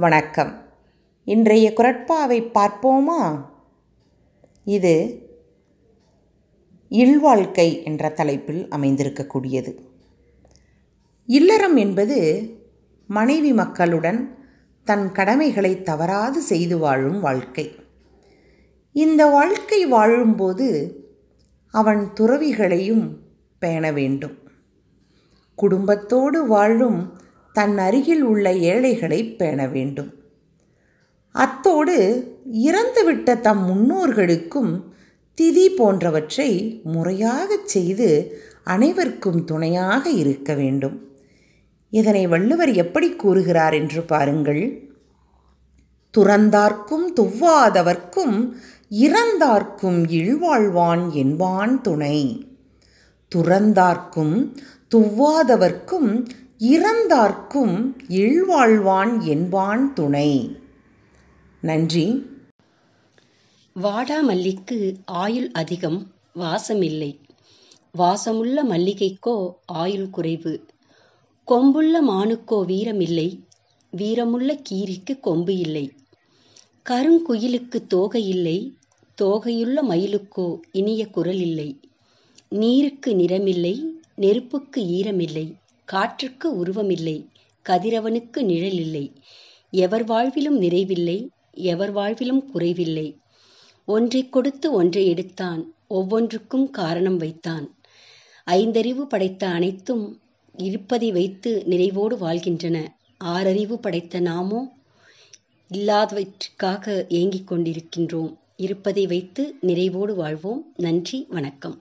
வணக்கம். இன்றைய குரட்பாவை பார்ப்போமா? இது இல்வாழ்க்கை என்ற தலைப்பில் அமைந்திருக்கக்கூடியது. இல்லறம் என்பது மனைவி மக்களுடன் தன் கடமைகளை தவறாது செய்து வாழும் வாழ்க்கை. இந்த வாழ்க்கை வாழும்போது அவன் துறவிகளையும் பேண வேண்டும். குடும்பத்தோடு வாழும் தன் அருகில் உள்ள ஏழைகளை பேண வேண்டும். அத்தோடு இறந்துவிட்ட தம் முன்னோர்களுக்கும் திதி போன்றவற்றை முறையாகச் செய்து அனைவருக்கும் துணையாக இருக்க வேண்டும். இதனை வள்ளுவர் எப்படி கூறுகிறார் என்று பாருங்கள். துறந்தார்க்கும் துவ்வாதவர்க்கும் இறந்தார்க்கும் இழ்வாழ்வான் என்பான் துணை. துறந்தார்க்கும் துவ்வாதவர்க்கும் இறந்தார்க்கும் இழ்வாழ்வான் என்பான் துணை. நன்றி. வாடா மல்லிக்கு ஆயுள் அதிகம் வாசமில்லை. வாசமுள்ள மல்லிகைக்கோ ஆயுள் குறைவு. கொம்புள்ள மானுக்கோ வீரமில்லை வீரமுள்ள கீரிக்கு கொம்பு இல்லை. கருங்குயிலுக்கு தோகை இல்லை தோகையுள்ள மயிலுக்கோ இனிய குரல் இல்லை. நீருக்கு நிறமில்லை நெருப்புக்கு ஈரமில்லை. காற்றுக்கு உருவமில்லை கதிரவனுக்கு நிழல் இல்லை எவர் வாழ்விலும் நிறைவில்லை எவர் வாழ்விலும் குறைவில்லை. ஒன்றை கொடுத்து ஒன்றை எடுத்தான் ஒவ்வொன்றுக்கும் காரணம் வைத்தான். ஐந்தறிவு படைத்த அனைத்தும் இருப்பதை வைத்து நிறைவோடு வாழ்கின்றன. ஆறறிவு படைத்த நாமோ இல்லாதவற்றுக்காக ஏங்கிக் கொண்டிருக்கின்றோம். இருப்பதை வைத்து நிறைவோடு வாழ்வோம். நன்றி வணக்கம்.